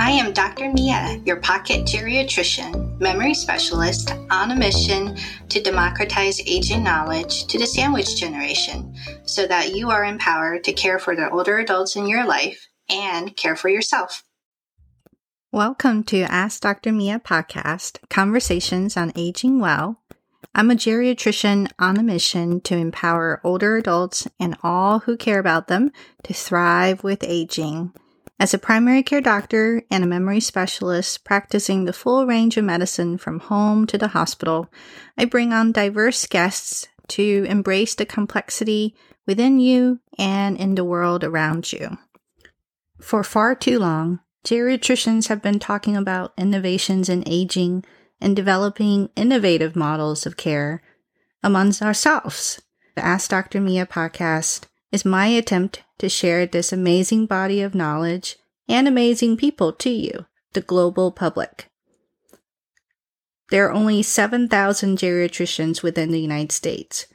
I am Dr. Mia, your pocket geriatrician, memory specialist on a mission to democratize aging knowledge to the sandwich generation so that you are empowered to care for the older adults in your life and care for yourself. Welcome to Ask Dr. Mia podcast, conversations on aging well. I'm a geriatrician on a mission to empower older adults and all who care about them to thrive with aging. As a primary care doctor and a memory specialist practicing the full range of medicine from home to the hospital, I bring on diverse guests to embrace the complexity within you and in the world around you. For far too long, geriatricians have been talking about innovations in aging and developing innovative models of care amongst ourselves. The Ask Dr. Mia podcast is my attempt to share this amazing body of knowledge and amazing people to you, the global public. There are only 7,000 geriatricians within the United States,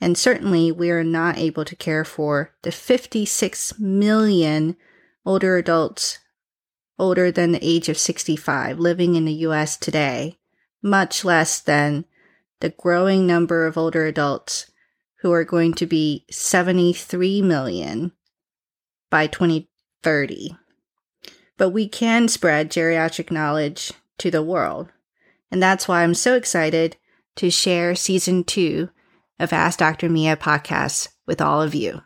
and certainly we are not able to care for the 56 million older adults older than the age of 65 living in the US today, much less than the growing number of older adults who are going to be 73 million by 2030. But we can spread geriatric knowledge to the world. And that's why I'm so excited to share season two of Ask Dr. Mia podcast with all of you.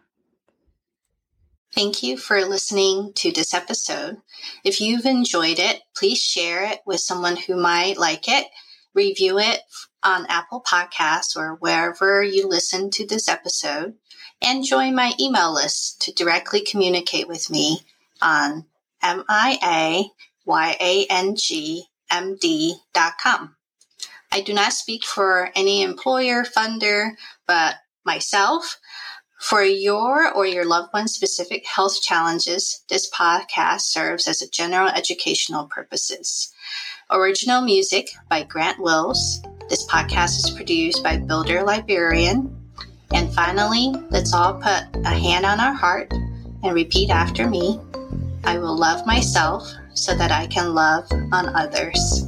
Thank you for listening to this episode. If you've enjoyed it, please share it with someone who might like it. Review it on Apple Podcasts or wherever you listen to this episode and join my email list to directly communicate with me on M-I-A-Y-A-N-G-M-D.com. I do not speak for any employer, funder, but myself. For your or your loved one's specific health challenges, this podcast serves as a general educational purposes. Original music by Grant Wills. This podcast is produced by Builder Librarian. And finally, let's all put a hand on our heart and repeat after me I will love myself so that I can love on others.